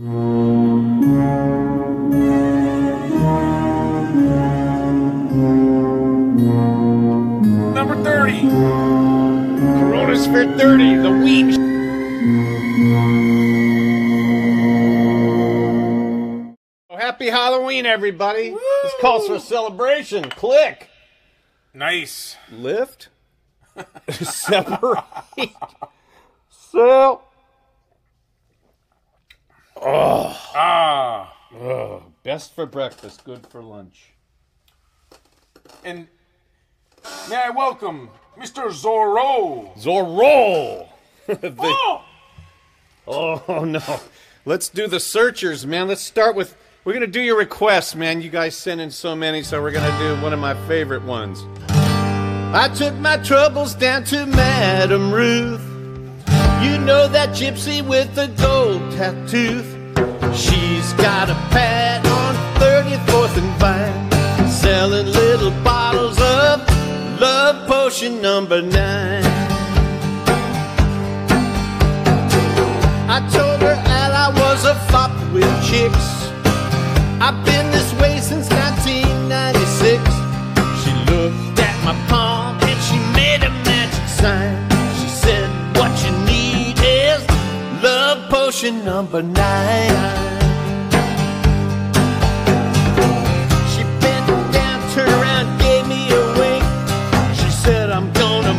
Number 30. Coronas for 30, the Ween. Oh, happy Halloween, everybody. This calls for a celebration. Click. Nice. Lift. Separate. Sell. Ah. Best for breakfast, good for lunch. And may I welcome Mr. Zorro. Zorro. The- Oh! oh no. Let's do the searchers, man. Let's start with. We're gonna do your requests, man. You guys sent in so many, so we're gonna do one of my favorite ones. I took my troubles down to Madame Ruth. You know that gypsy with the gold tattoo. She's got a pad on 34th and Vine, selling little bottles of love potion number nine. I told her that I was a fop with chicks. I've been this way since 1996. She looked at my palm and she made a magic sign.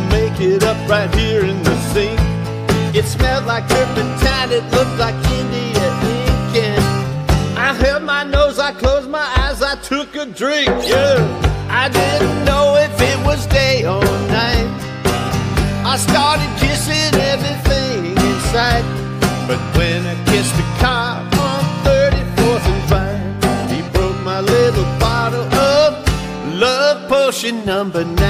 Make it up right here in the sink. It smelled like turpentine, it looked like India ink. And I held my nose, I closed my eyes, I took a drink. Yeah, number nine.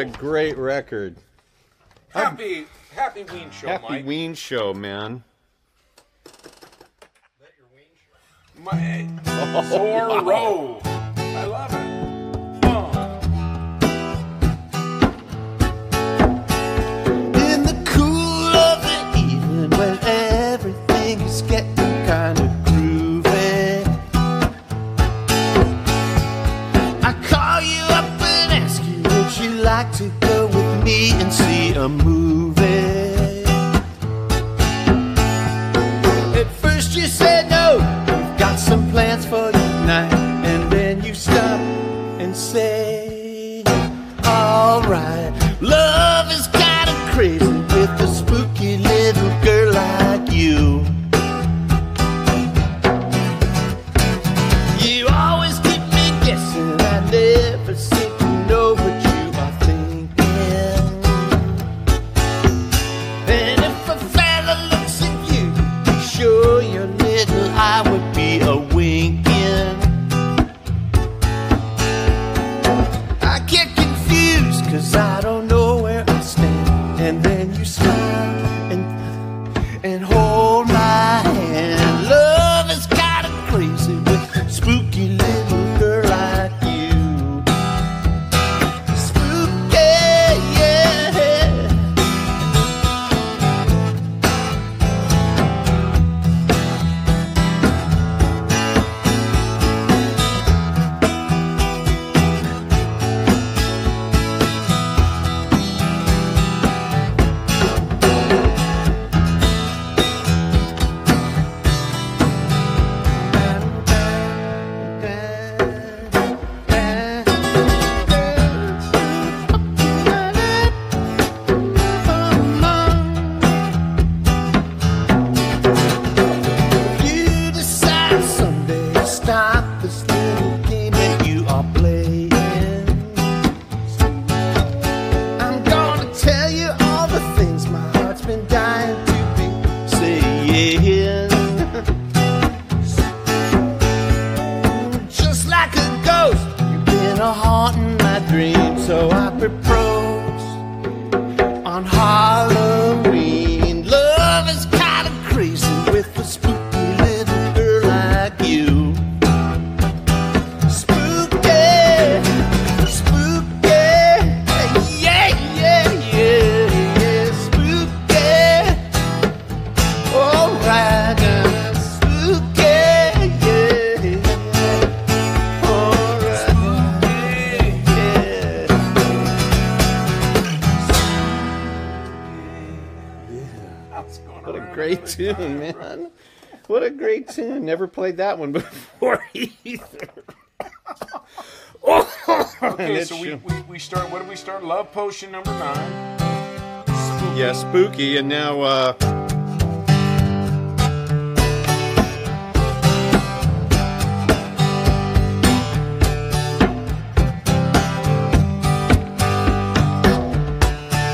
A great record. happy, happy Ween show, Happy Mike. Ween show, man. My, eh, oh, Zorro. I love it. Like to go with me and see a movie? So I propose A tune. Never played that one before either. Okay, so we, we, we start. What did we start? Love potion number nine. Yeah, spooky, and now uh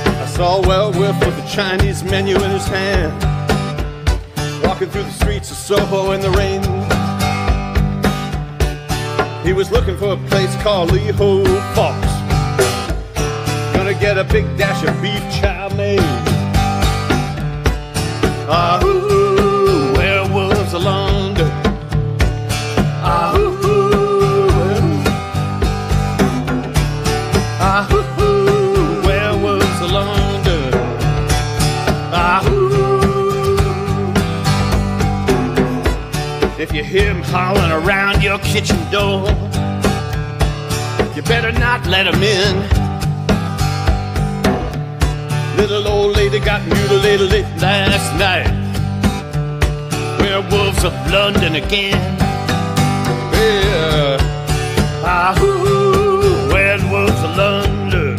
I saw a werewolf with a Chinese menu in his hand, walking through the streets of Soho in the rain. He was looking for a place called Lee Ho Fook's. Gonna get a big dash of beef chow mein. Ah, If you hear him howling around your kitchen door, you better not let him in. Little old lady got mutilated late last night. Werewolves of London again. Yeah. Ah, ooh, werewolves of London.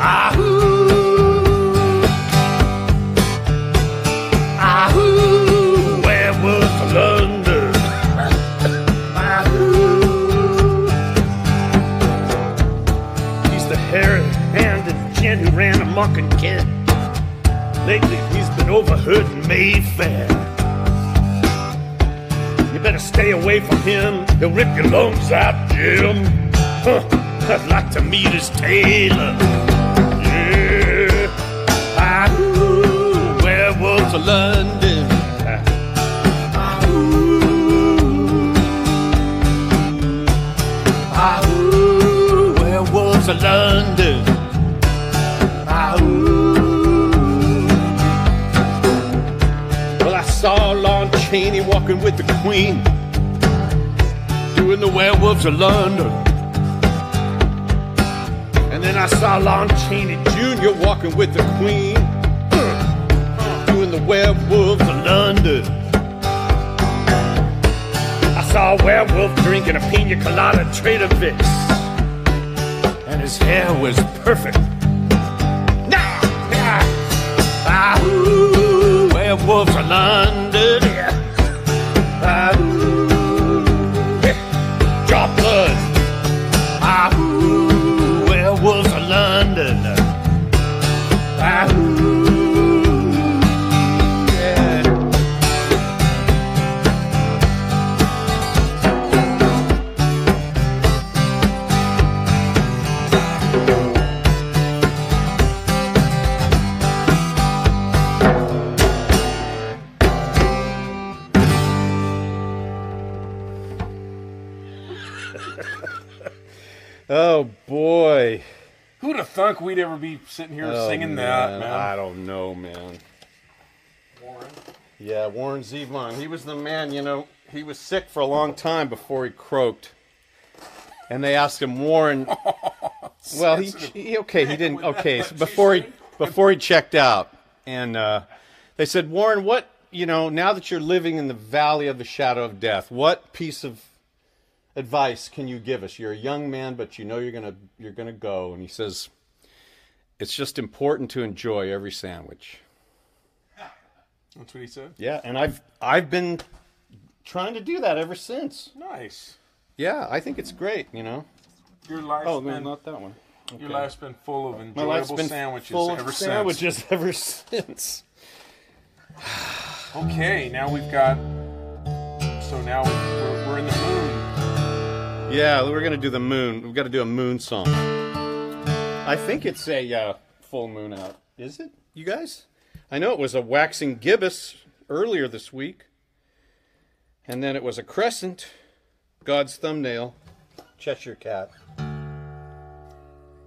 Ah, ooh. In Kent. Lately, he's been overheard in Mayfair. You better stay away from him. He'll rip your lungs out, Jim. Huh. I'd like to meet his tailor. Yeah. Ah, ooh, werewolves of London. Ah, ooh. Ah, werewolves of London. Chaney walking with the Queen, doing the werewolves of London. And then I saw Lon Chaney Jr. walking with the Queen, doing the werewolves of London. I saw a werewolf drinking a pina colada Trader Vic's, and his hair was perfect. Nah, nah. Ah, ooh, werewolves of London. Yeah. Who'd have thunk we'd ever be sitting here Oh, singing that, man? I don't know, man. Warren. Yeah, Warren Zevon. He was the man, you know, he was sick for a long time before he croaked. And they asked him, Warren. well, he, he okay, he didn't okay, so before he before he checked out. And uh, they said, Warren, what you know, now that you're living in the valley of the shadow of death, what piece of advice can you give us? You're a young man, but you know you're gonna you're gonna go. And he says, It's just important to enjoy every sandwich. That's what he said. Yeah, and I've I've been trying to do that ever since. Nice. Yeah, I think it's great. You know. Your life's Oh no, been not that one. your life's been full of My life's enjoyable been sandwiches full ever of sandwiches ever since. since. Okay, now we've got. So now we're, we're in the moon. Yeah, we're gonna do the moon. We've got to do a moon song. I think it's a uh, full moon out. Is it, you guys? I know it was a waxing gibbous earlier this week. And then it was a crescent, God's thumbnail, Cheshire cat.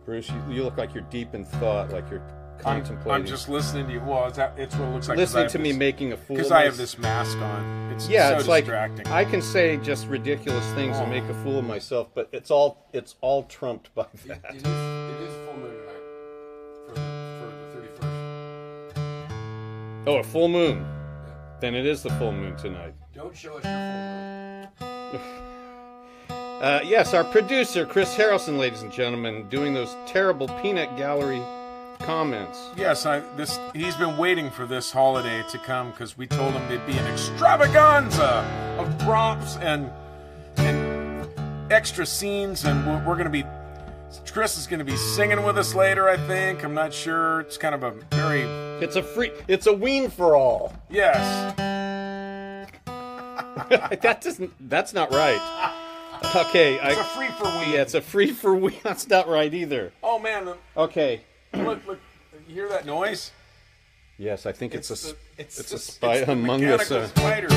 Bruce, you, you look like you're deep in thought, like you're contemplating. I'm just listening to you. Well, is that, it's what it looks like. 'cause I listening have to me this- making a fool. Because I have mys- this mask on. It's Yeah, so it's like distracting. I can say just ridiculous things and make a fool of myself, but it's all it's all trumped by that. It is, it is Oh, a full moon. Then it is the full moon tonight. Don't show us your full moon. Uh, yes, our producer, Chris Harrelson, ladies and gentlemen, doing those terrible peanut gallery comments. Yes, I this he's been waiting for this holiday to come because we told him there'd be an extravaganza of props and and extra scenes, and we're, we're gonna be. Chris is gonna be singing with us later. I think I'm not sure. It's kind of a very It's a free, it's a ween for all. yes. that doesn't, that's not right. Okay, It's a I, free for we. yeah, it's a free for ween. That's not right either. Oh man, Okay. look, look! You hear that noise? Yes, I think it's, a. the- it's, it's the- a spider among us. Uh, spider.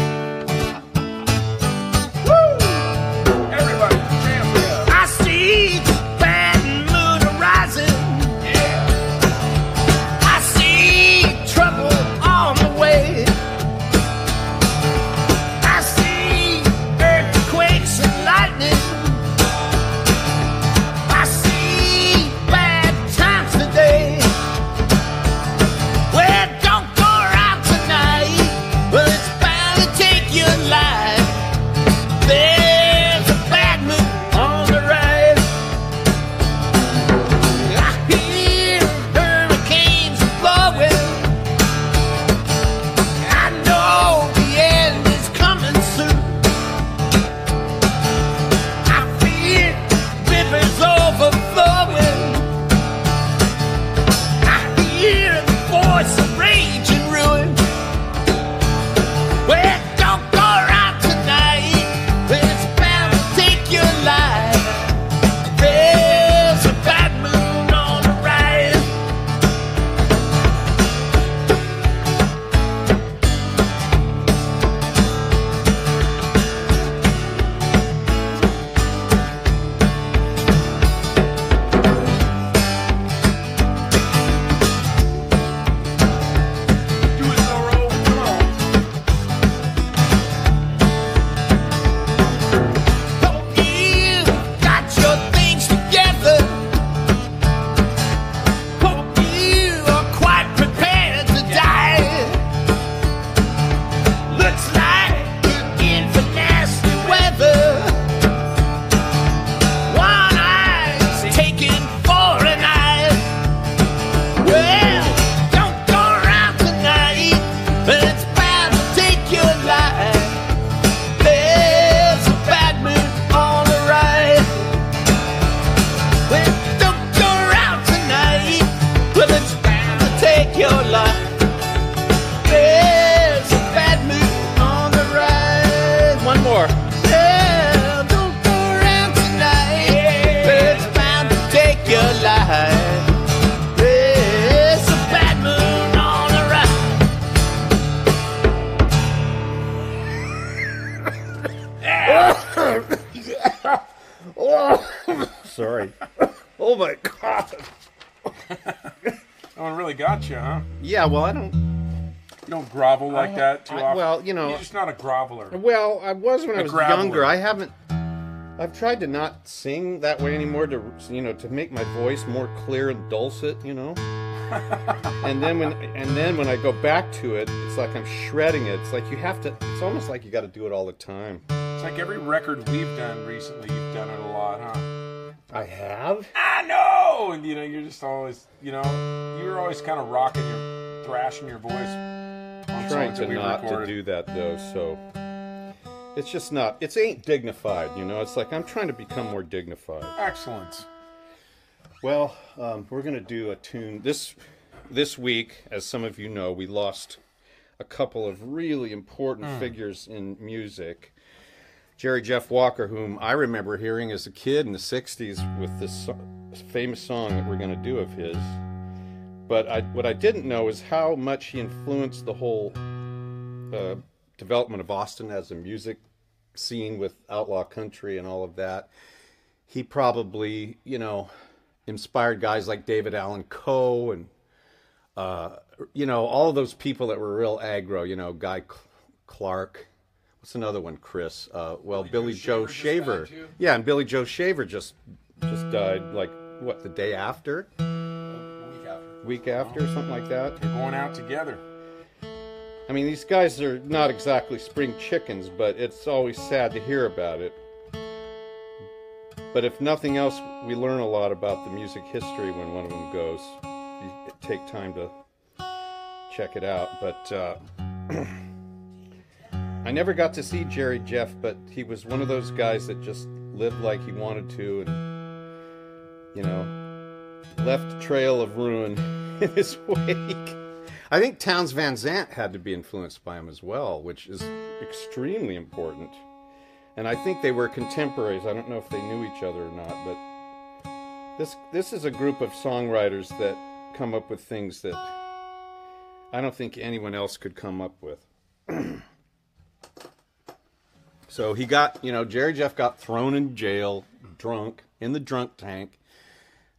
Yeah, well, I don't. You don't grovel like that too I- often. well, you know- you're just not a groveler. Well, I was when I was graveler. younger. I haven't. I've tried to not sing that way anymore to you know to make my voice more clear and dulcet, you know. and then when and then when I go back to it, it's like I'm shredding it. It's like you have to. It's almost like you got to do it all the time. It's like every record we've done recently, you've done it a lot, huh? I have. I know, and you know, you're just always, you know, you're always kind of rocking your, thrashing your voice. On trying to not to do that though. So it's just not. It's ain't dignified, you know. It's like I'm trying to become more dignified. Excellent. Well, um, we're gonna do a tune this this week. As some of you know, we lost a couple of really important figures in music. Jerry Jeff Walker, whom I remember hearing as a kid in the '60s with this famous song that we're going to do of his. But I, what I didn't know is how much he influenced the whole uh, development of Austin as a music scene with outlaw country and all of that. He probably, you know, inspired guys like David Allan Coe and, uh, you know, all of those people that were real aggro, you know, Guy Cl- Clark. What's another one, Chris? Uh, well, Billy, Joe Shaver. Shaver too? Yeah, and Billy Joe Shaver just just died like what the day after, week after. something like that. They're going out together. I mean, these guys are not exactly spring chickens, but it's always sad to hear about it. But if nothing else, we learn a lot about the music history when one of them goes. You take time to check it out. But uh, I never got to see Jerry Jeff, but he was one of those guys that just lived like he wanted to and, you know, left trail of ruin in his wake. I think Townes Van Zandt had to be influenced by him as well, which is extremely important. And I think they were contemporaries. I don't know if they knew each other or not, but this this is a group of songwriters that come up with things that I don't think anyone else could come up with. so he got, you know, Jerry Jeff got thrown in jail, drunk, in the drunk tank,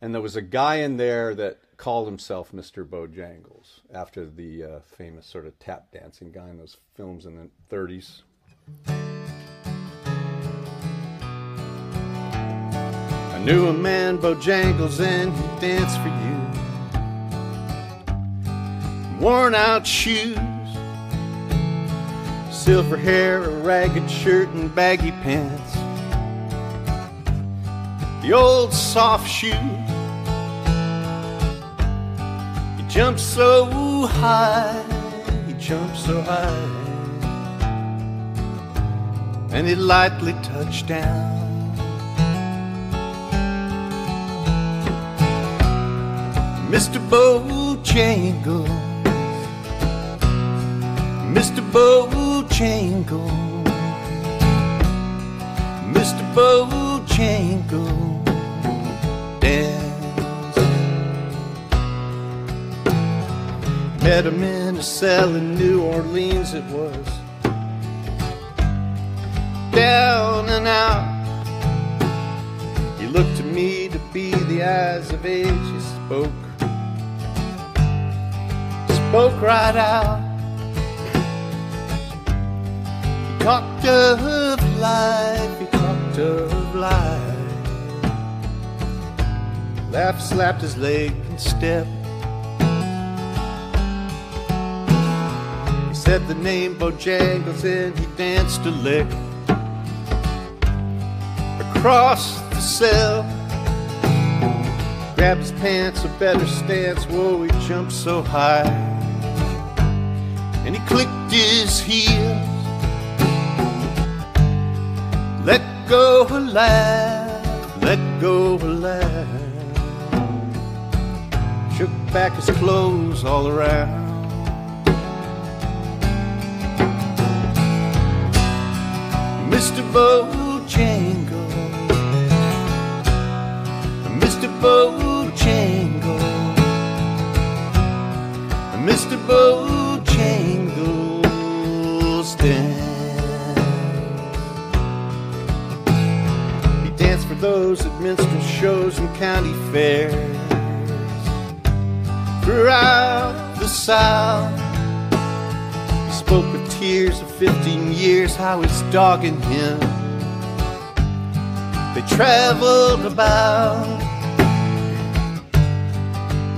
and there was a guy in there that called himself Mr. Bojangles after the uh, famous sort of tap dancing guy in those films in the 30s. I knew a man, Bojangles, and he danced for you. Worn out shoes, silver hair, a ragged shirt, and baggy pants. The old soft shoes. Jumped so high, he jumped so high, and he lightly touched down. Mr. Bojangles, Mr. Bojangles, Mr. Bojangles, dance. Met him in a cell in New Orleans, it was down and out. He looked to me to be the eyes of age. He spoke, spoke right out. He talked of life, he talked of life. Laughed, slapped his leg and stepped. Said the name Bojangles and he danced a lick across the cell. Grabbed his pants, a better stance. Whoa, he jumped so high. And he clicked his heels. Let go a laugh, let go a laugh. Shook back his clothes all around. Mr. Bojangles, Mr. Bojangles, Mr. Bojangles dance. He danced for those at minstrel shows and county fairs throughout the South. Spoke with tears of 15 years, how it's dogging him. They traveled about,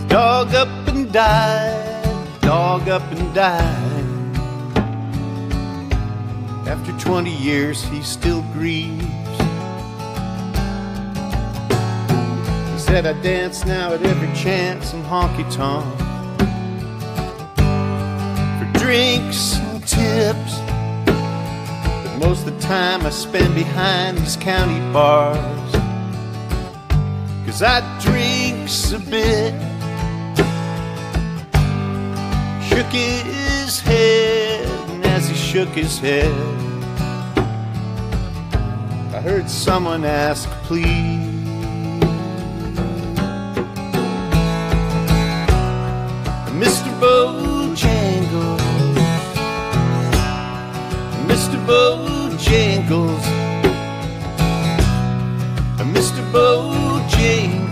dog up and died, dog up and died. After 20 years, he still grieves. He said, I dance now at every chance in honky tonk for drinks tips. But most of the time I spend behind these county bars. Cause I drinks a bit. Shook his head, and as he shook his head, I heard someone ask, please. Mr. Bow." Bojangles, Mr. Bojangles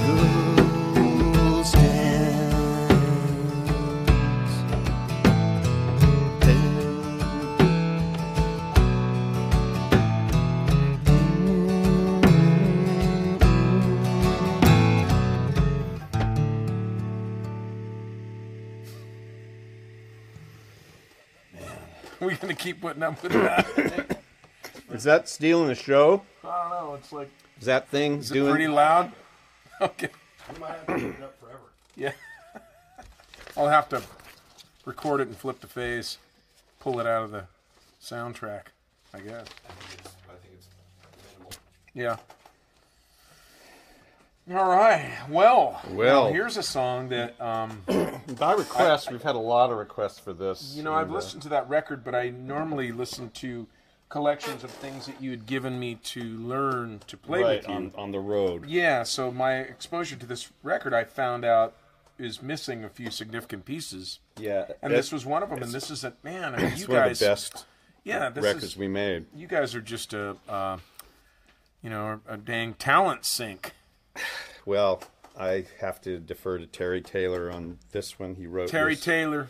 keep putting up with that. Is that stealing the show? I don't know. It's like Is that thing is it doing? pretty loud? Okay. You might have to keep it up forever. Yeah. I'll have to record it and flip the phase, pull it out of the soundtrack. I guess. I think it's, I think it's minimal. Yeah. All right. Well. Well. here's a song that um, By request, we've had a lot of requests for this. you know I've uh, listened to that record, but I normally listen to collections of things that you had given me to learn to play right with you. on on the road. Yeah, so my exposure to this record, I found out, is missing a few significant pieces, Yeah, and this was one of them. And this is a man. I mean, you guys, the best yeah, this records is we made. you guys are just a, uh, you know, a dang talent sink. Well, I have to defer to Terry Taylor on this one. He wrote Terry this, Taylor.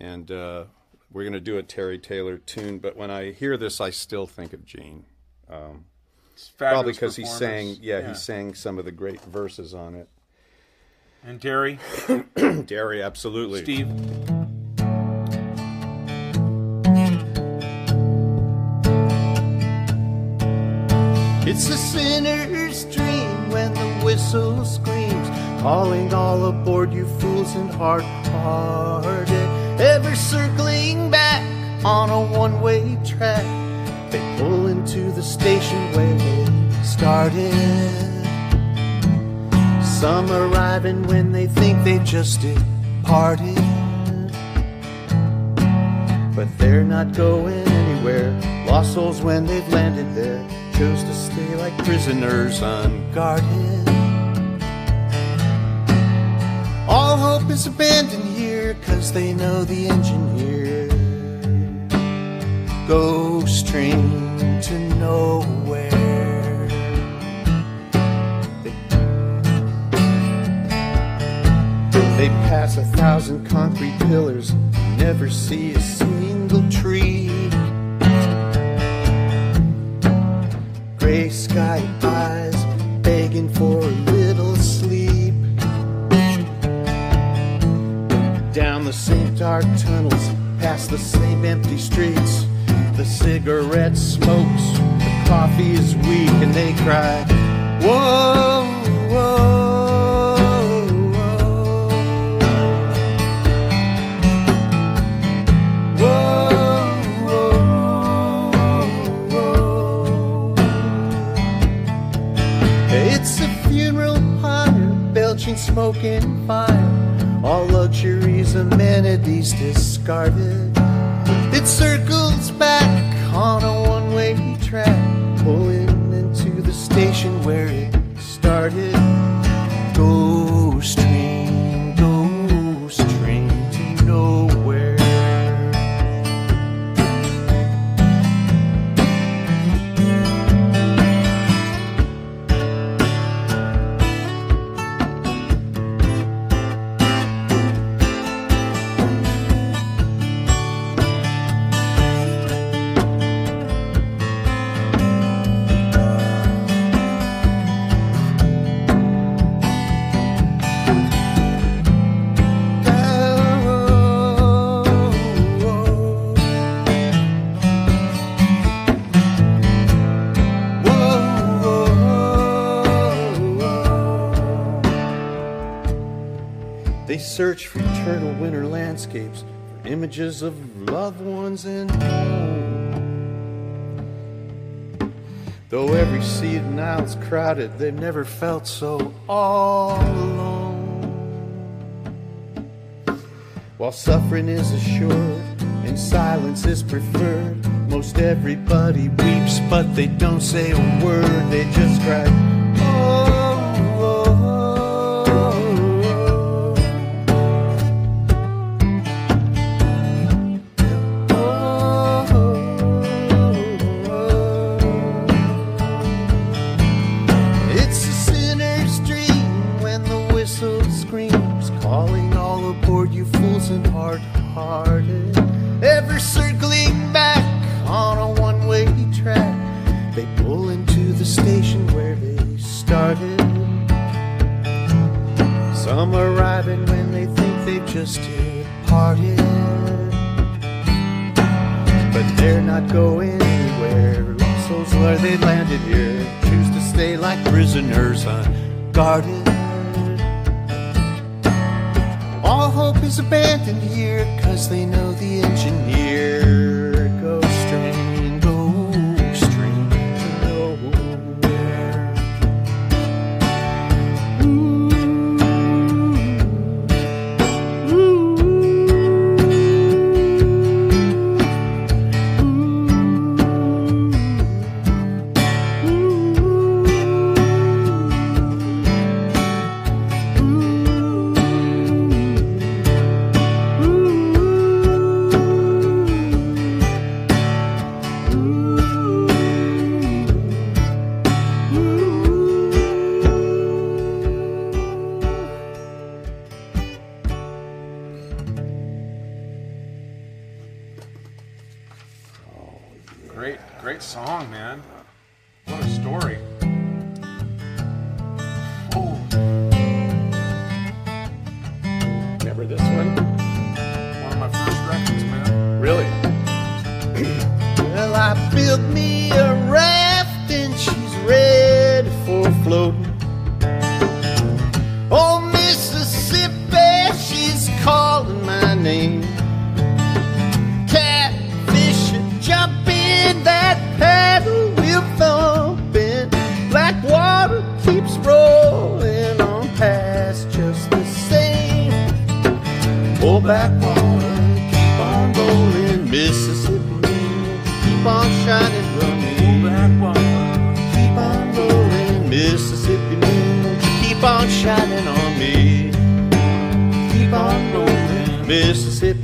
and uh, we're going to do a Terry Taylor tune. But when I hear this, I still think of Gene. Fabulous Probably because he sang, performance. yeah, he sang some of the great verses on it. And Terry, Terry, absolutely. Steve. Whistle screams, calling all aboard, you fools and hard-hearted. Ever circling back on a one-way track, they pull into the station where they started. Some arriving when they think they just departed. But they're not going anywhere. Lost souls when they've landed there. Chose to stay like prisoners unguarded. Hope is abandoned here, cause they know the engineer ghost train to nowhere. They pass a thousand concrete pillars, never see a single tree. The same empty streets. The cigarette smokes, the coffee is weak, and they cry, Whoa, whoa, whoa. It's a funeral pyre, belching smoke and fire. All luxuries, amenities discarded. It images of loved ones and home. Though every seat and aisle's crowded, they've never felt so all alone. While suffering is assured and silence is preferred, most everybody weeps, but they don't say a word, they just cry. hearted. Ever circling back on a one way track, they pull into the station where they started. Some arriving when they think they've just departed. But they're not going anywhere. Lost souls where they landed here. Choose to stay like prisoners unguarded. hope is abandoned here, cause they know the engineer.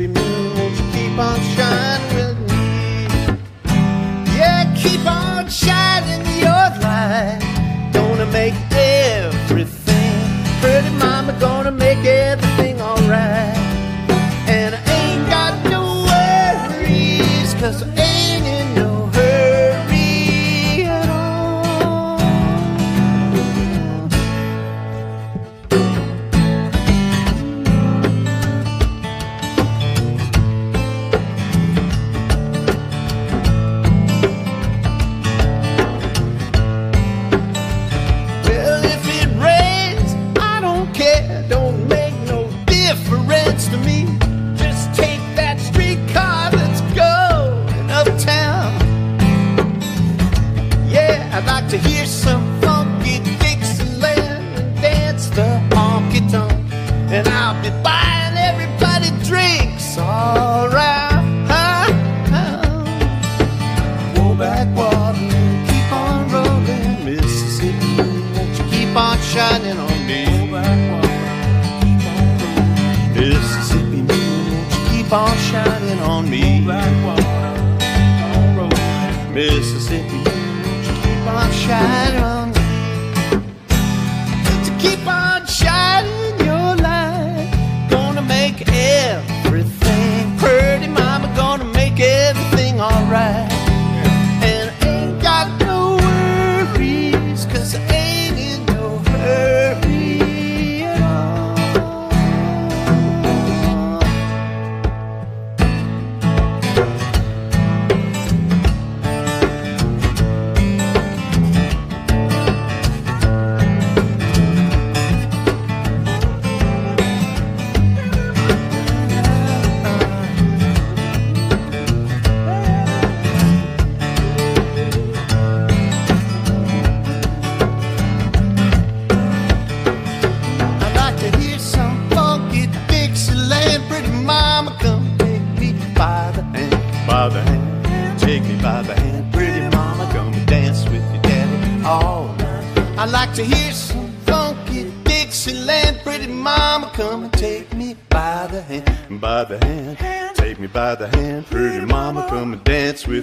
happy moon, won't you keep on shining? on shining, to keep on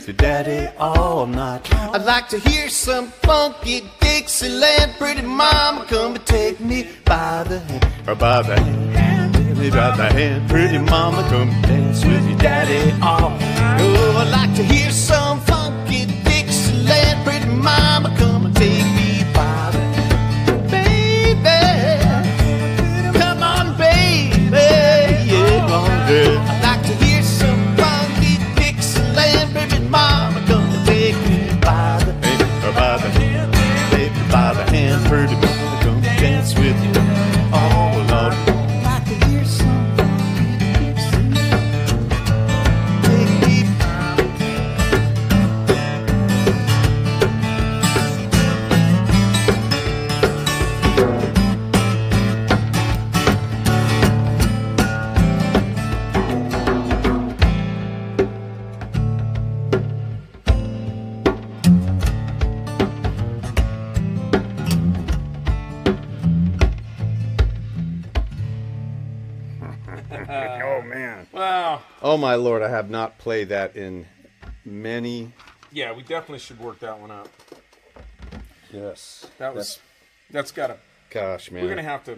with your daddy oh, all night. I'd like to hear some funky Dixieland, pretty mama, come and take me by the hand, or by the hand, take me by the hand, pretty mama, come dance with your daddy all. night. Oh, I'd like to hear some prove my lord, I have not played that in many. Yeah, we definitely should work that one out. Yes. That was that's got to Gosh, man. we're gonna have to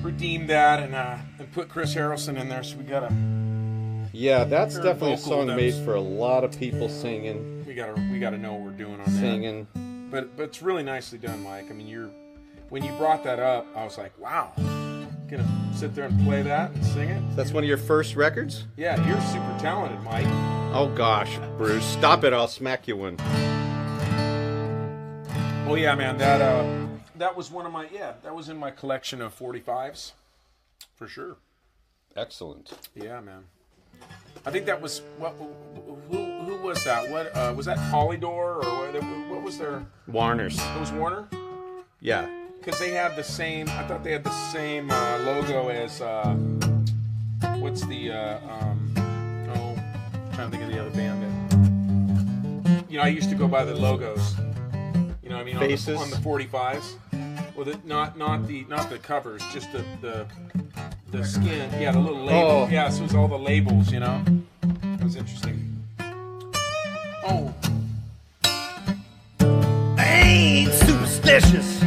redeem that and uh and put Chris Harrelson in there. So we gotta Yeah, that's definitely a vocal song made depths. for a lot of people singing, we gotta we gotta know what we're doing on that. singing. But but it's really nicely done, Mike. I mean, you're when you brought that up, I was like, wow, gonna sit there and play that and sing it. That's one of your first records? Yeah, you're super talented, Mike. Oh gosh, Bruce, stop it! I'll smack you one. Oh yeah, man. That uh, that was one of my yeah. That was in my collection of 45s, for sure. Excellent. Yeah, man. I think that was what. Who who was that? What uh, was that? Polydor or what, what was their? Warner's. It was Warner. Yeah. Because they had the same. I thought they had the same uh, logo as. Uh, what's the? Uh, um, oh, I'm trying to think of the other band. That, you know, I used to go by the logos. You know, what I mean, on the, Faces? on the 45s. Well, the, not not the not the covers, just the the the skin. Yeah, the little label. Oh. Yeah, so it was all the labels. You know, it was interesting. Oh, ain't superstitious.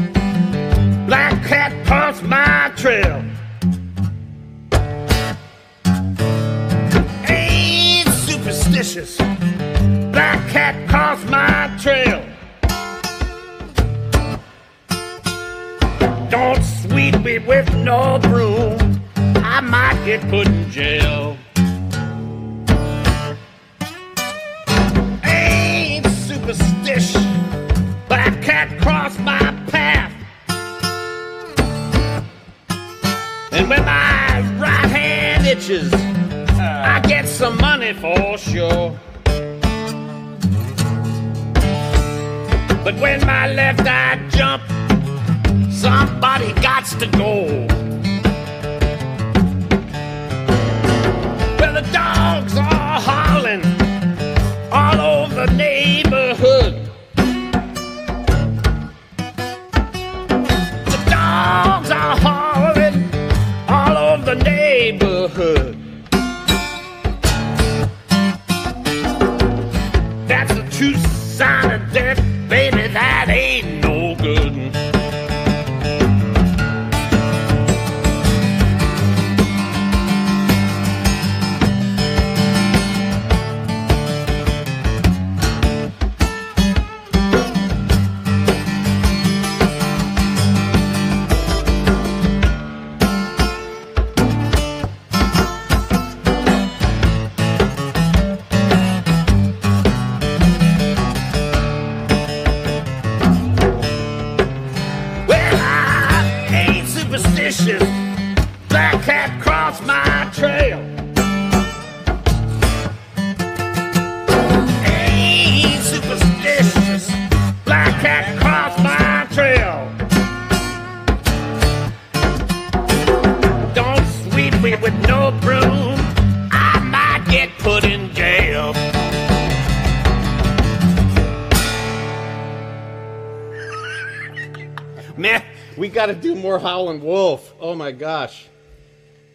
Got to do more Howlin' Wolf. Oh my gosh.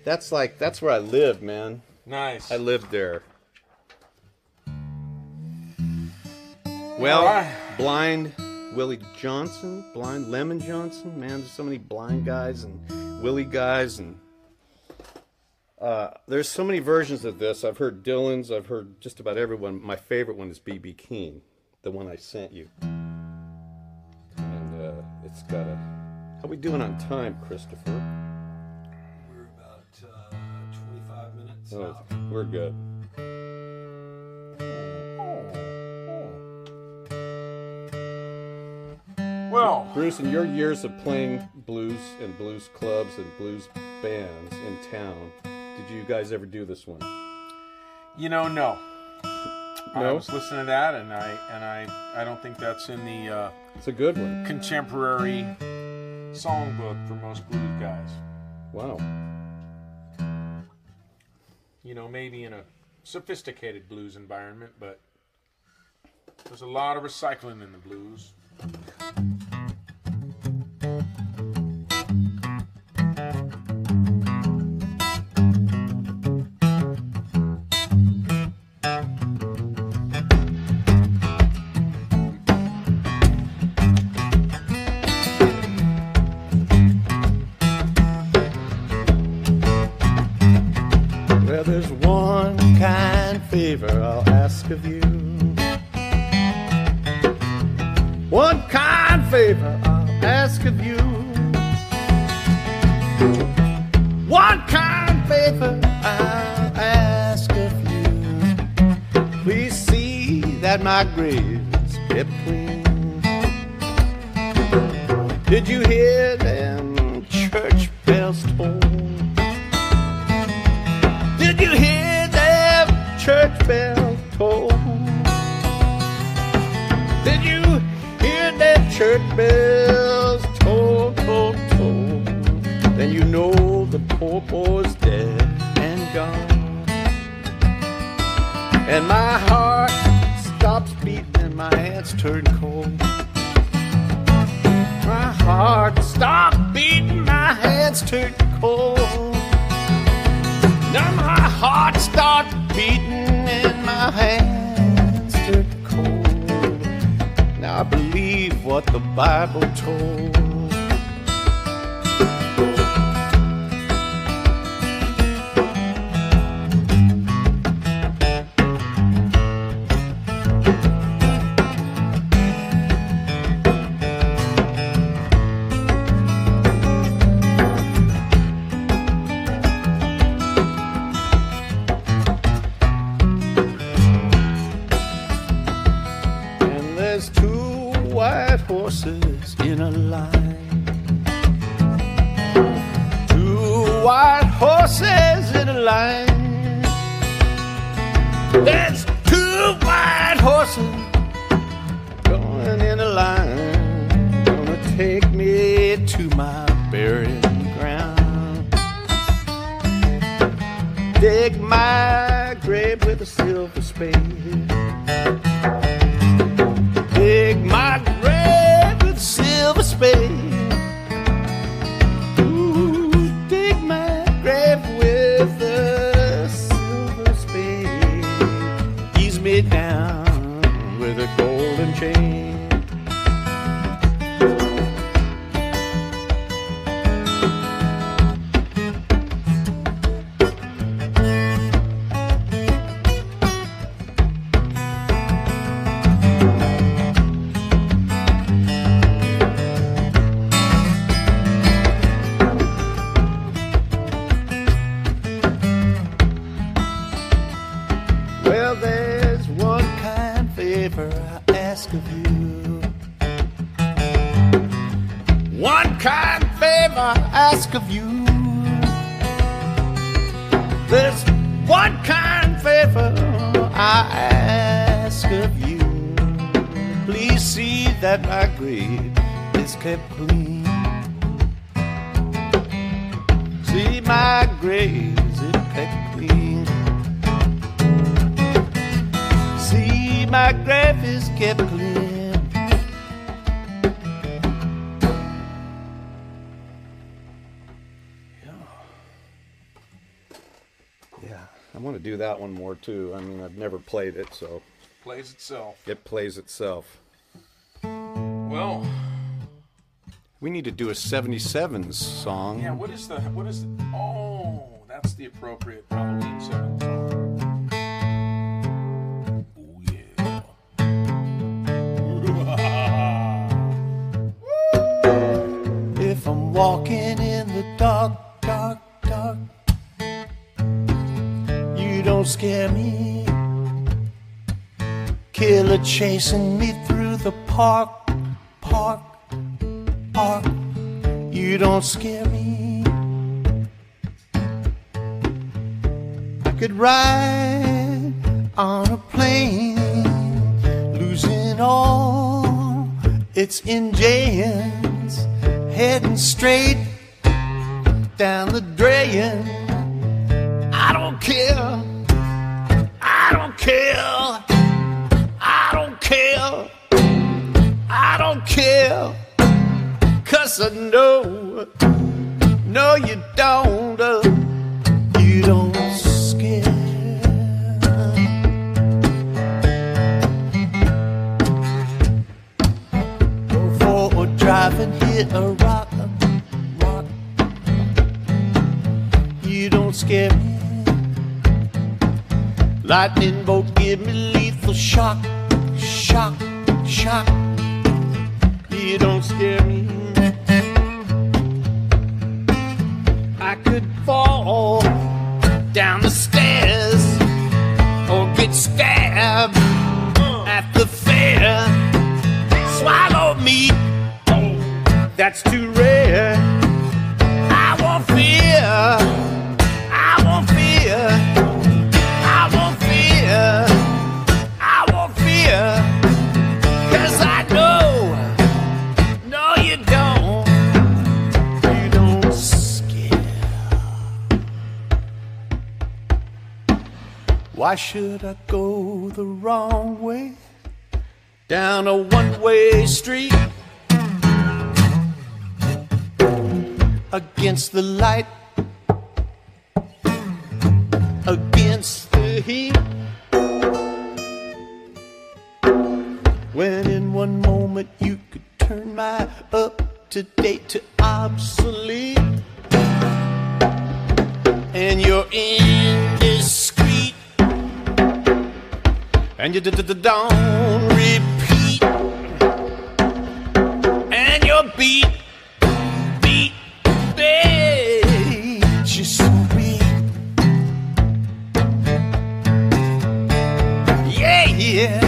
That's like, that's where I live, man. nice. I lived there. Well, Alright. blind Willie Johnson, blind Lemon Johnson. Man, there's so many blind guys and Willie guys, and uh, there's so many versions of this. I've heard Dylan's. I've heard just about everyone. My favorite one is BB King, the one I sent you. And uh, it's got a. How we doing on time, Christopher? We're about uh, 25 minutes Oh, out. we're good. well, Bruce, in your years of playing blues and blues clubs and blues bands in town, did you guys ever do this one? you know, no. I No? was listening to that, and I and I I don't think that's in the uh, It's a good one. contemporary songbook for most blues guys. Wow. You know, maybe in a sophisticated blues environment, but there's a lot of recycling in the blues. There's two white horses in a line. Two white horses in a line. There's two white horses going in a line. Gonna take me to my burial ground. Dig my grave with a silver spade. Silver I want to do that one more too. I mean, I've never played it, so Plays itself. it plays itself. Well, We need to do a 77s song. yeah. What is the? What is? The, oh, that's the appropriate Halloween seven song. Oh yeah. If I'm walking in the dark, dark, don't scare me. Killer chasing me through the park, park, park, you don't scare me. I could ride on a plane, losing all its engines, heading straight down the drain. I don't care. I don't care. I don't care. I don't care. Cause I know. No, you don't. uh, You don't scare. Go forward, drive and hit a rock, rock. You don't scare me. Lightning bolt give me lethal shock, shock, shock. You don't scare me. I could fall down the stairs should I go the wrong way? Down a one way street against the light, against the heat. When in one moment you could turn my up to date to obsolete, and you're indiscreet and you don't repeat, and your beat, beat, beat, just so yeah, yeah,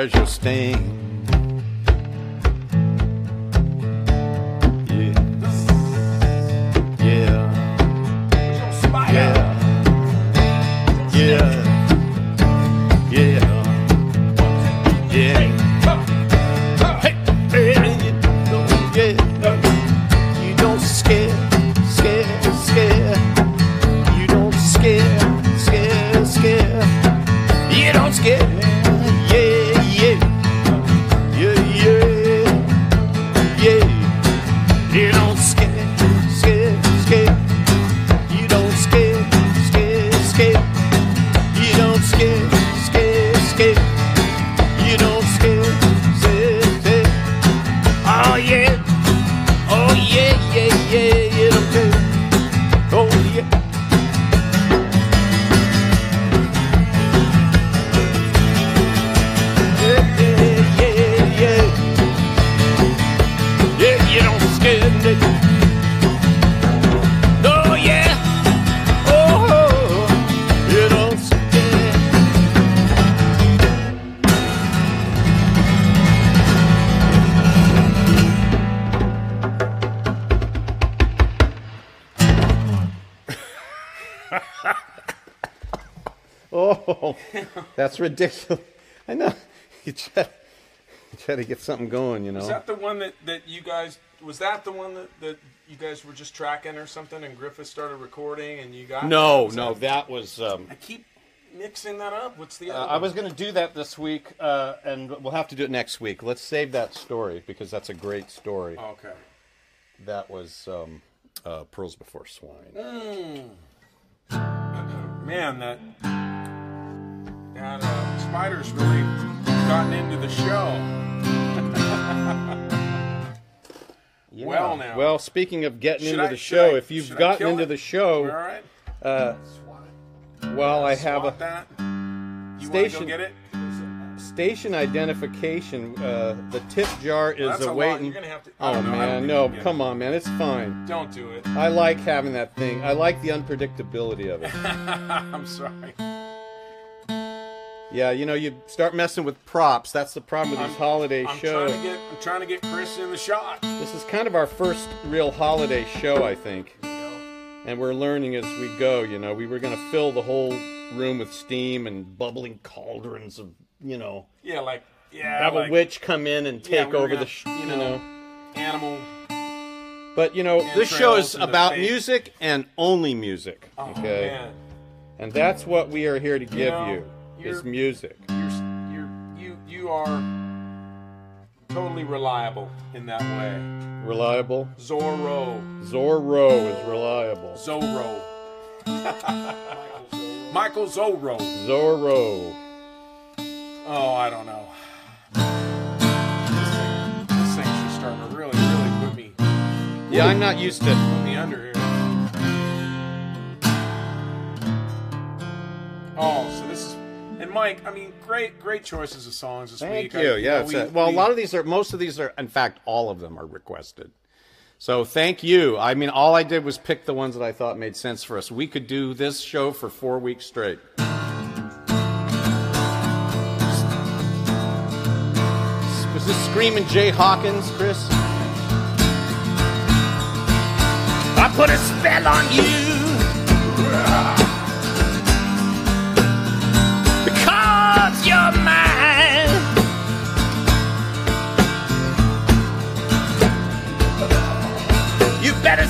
Your sting? That's ridiculous. I know. You try, you try to get something going, you know. Was that the one that, that you guys was that the one that, that you guys were just tracking or something and Griffith started recording and you got no, was no, that, that was. Um, I keep mixing that up. What's the uh, other I was going to do that this week, uh, and we'll have to do it next week. Let's save that story because that's a great story. Okay. That was um, uh, Pearls Before Swine. Man, that that uh, spider's really gotten into the show. Yeah. Well, now. Well, speaking of getting Should into I- the show, I- if you've gotten into it? the show, All right. Uh, well, I have a that. You Station- want get it? station identification. Uh, the tip jar is That's a lot. awaiting. Gonna have to- I Oh know. Man, no, you can get come it. on, man, it's fine. Don't do it. I like having that thing. I like the unpredictability of it. I'm sorry. Yeah, you know, you start messing with props. That's the problem with these holiday I'm shows. trying to get. I'm trying to get Chris in the shot. This is kind of our first real holiday show, I think. And we're learning as we go, you know. We were going to fill the whole room with steam and bubbling cauldrons of, you know, Yeah, like yeah, have like a witch come in and Yeah, take we over gonna, the, sh- you you know, know. animal. But, you know, this show is about music and only music, Oh okay? man, And that's what we are here to give know, you, is music. you're you're you you are totally reliable in that way. Reliable. Zorro, Zorro is reliable. Zorro, Michael Zorro. Zorro. Oh, I don't know. This thing, this thing's just starting to really, really put me Yeah, I'm not used to put me under here. Oh, so and Mike. I mean, great, great choices of songs this Thank week. I- you. Yeah, it's we- a- well, we- a lot of these are, most of these are, in fact, all of them are requested. So thank you. I mean, all I did was pick the ones that I thought made sense for us. We could do this show for four weeks straight. Was this Screaming Jay Hawkins, Chris? I put a spell on you you're mine. You better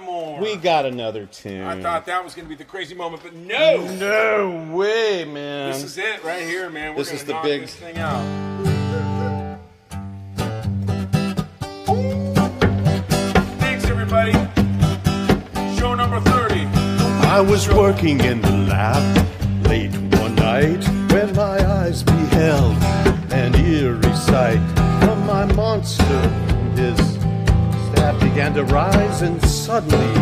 one more. We got another tune. I thought that was going to be the crazy moment, but no. No way, man. This is it right here, man. We're This is the big- this thing out. Thanks, everybody. Show number 30. I was working in the lab late one night when my eyes beheld an eerie sight from my monster. His began to rise, and suddenly,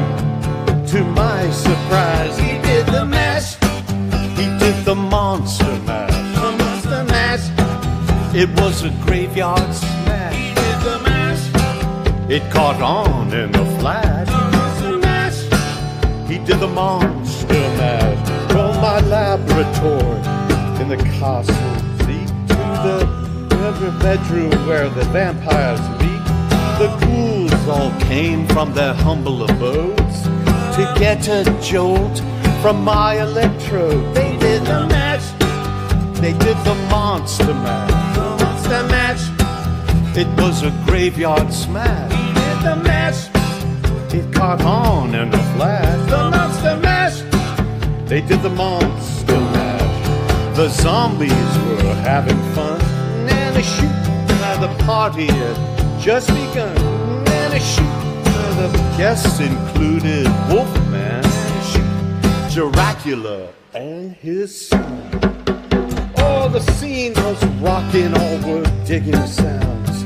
to my surprise, he did the mash. He did the monster mash. The monster mash. It was a graveyard smash. He did the mash. It caught on in a flash. The monster mash. He did the monster mash from my laboratory in the castle seat to the bedroom where the vampires meet. The ghouls all came from their humble abodes to get a jolt from my electrode. They did the mash. They did the monster mash. The monster mash. It was a graveyard smash. He did the mash. It caught on in a flash. The monster mash. They did the monster mash. The zombies were having fun. And a shoot. The party just begun. And a shoot. The guests included Wolfman. Dracula and his son. Oh, the scene was rocking, all were digging sounds.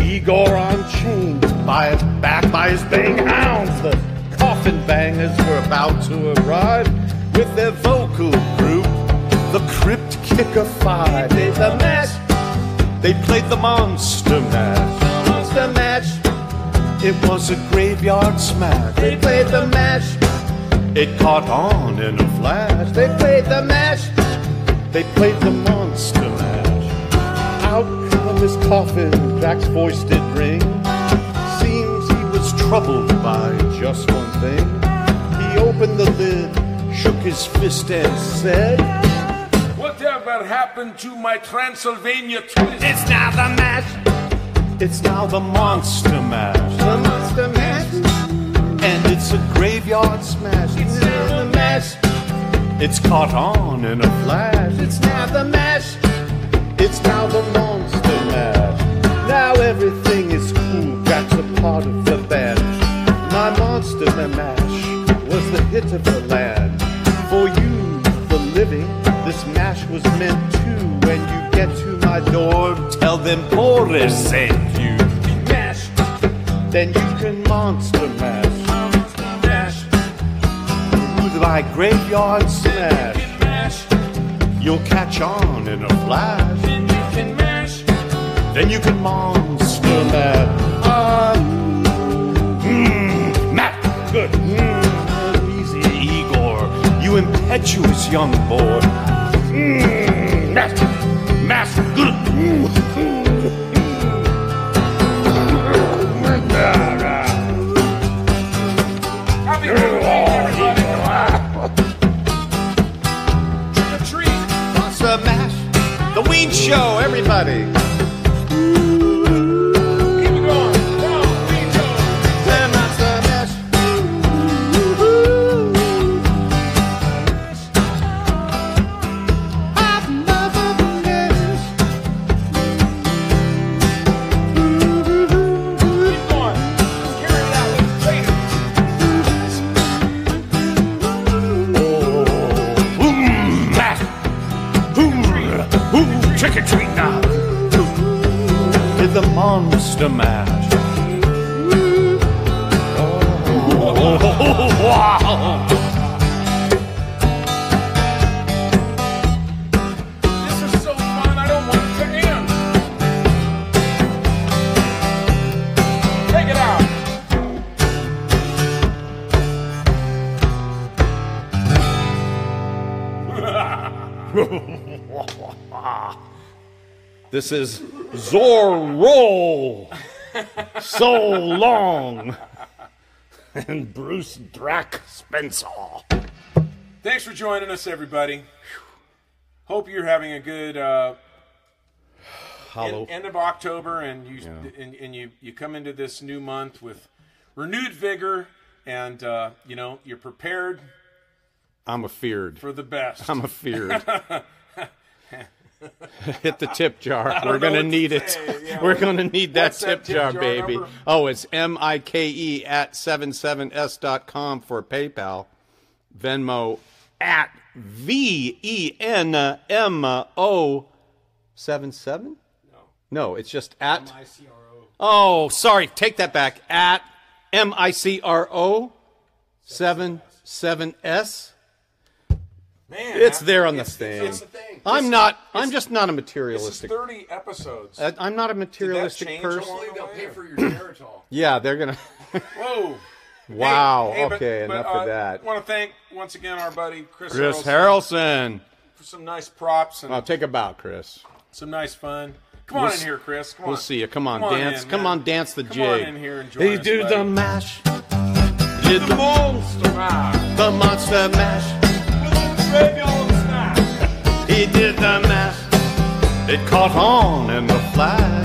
Igor unchained by his back by his baying hounds. The coffin bangers were about to arrive with their vocal group, the Crypt Kicker Five. They the mash. They played the monster mash. The match. It was a graveyard smash. They played the match. It caught on in a flash. They played the match. They played the monster match. Out of his coffin, Jack's voice did ring. Seems he was troubled by just one thing. He opened the lid, shook his fist, and said, Whatever happened to my Transylvania twist? It's now the mash. It's now the monster mash. The monster mash. And it's a graveyard smash. It's now the mash. It's caught on in a flash. It's now the mash. It's now the monster mash. Now everything is cool. That's a part of the band. My monster mash was the hit of the land. For you, the living, this mash was meant to. When you get to my door, tell them you. Mash. Then you can monster mash. Mash. With my graveyard smash. You'll catch on in a flash. Then you can mash. Then you can monster mash. Matt, good. Mm, easy, Igor. You impetuous young boy. Mm, Matt, Matt, good. Mm, Show, everybody. This is Zorro. So long. and Bruce Drac Spencer. Thanks for joining us, everybody. Hope you're having a good uh, end, end of October, and you and, and you you come into this new month with renewed vigor, and uh, you know you're prepared I'm afeared. for the best. I'm afeared. Hit the tip jar. We're gonna need it. say, yeah. We're gonna need that tip, that tip jar, jar baby. number? Oh, it's M I K E at 77s.com for PayPal. Venmo at V E N M O 77? No. No, it's just at. M-I-C-R-O. Oh, sorry. Take that back. At M I C R O 77S. Man, It's there on the it's- thing. It's the thing. I'm not. I'm just not a materialistic. This is 30 episodes. I- I'm not a materialistic change person. along- they'll pay for your Geritol. Yeah, they're gonna. Whoa. wow. Hey, hey, but- okay, but, enough uh, of that. I want to thank once again our buddy Chris, Chris Harrelson Harrelson. for some nice props and I'll take a bow, Chris. some nice fun. Come on We'll in s- here, Chris. Come We'll on. see you. Come on, Come on dance. in, Come man. on, dance the Come jig. on in here and join He us, do buddy. the mash. Did the monster mash. The monster mash. He did the mash. It caught on in the flash.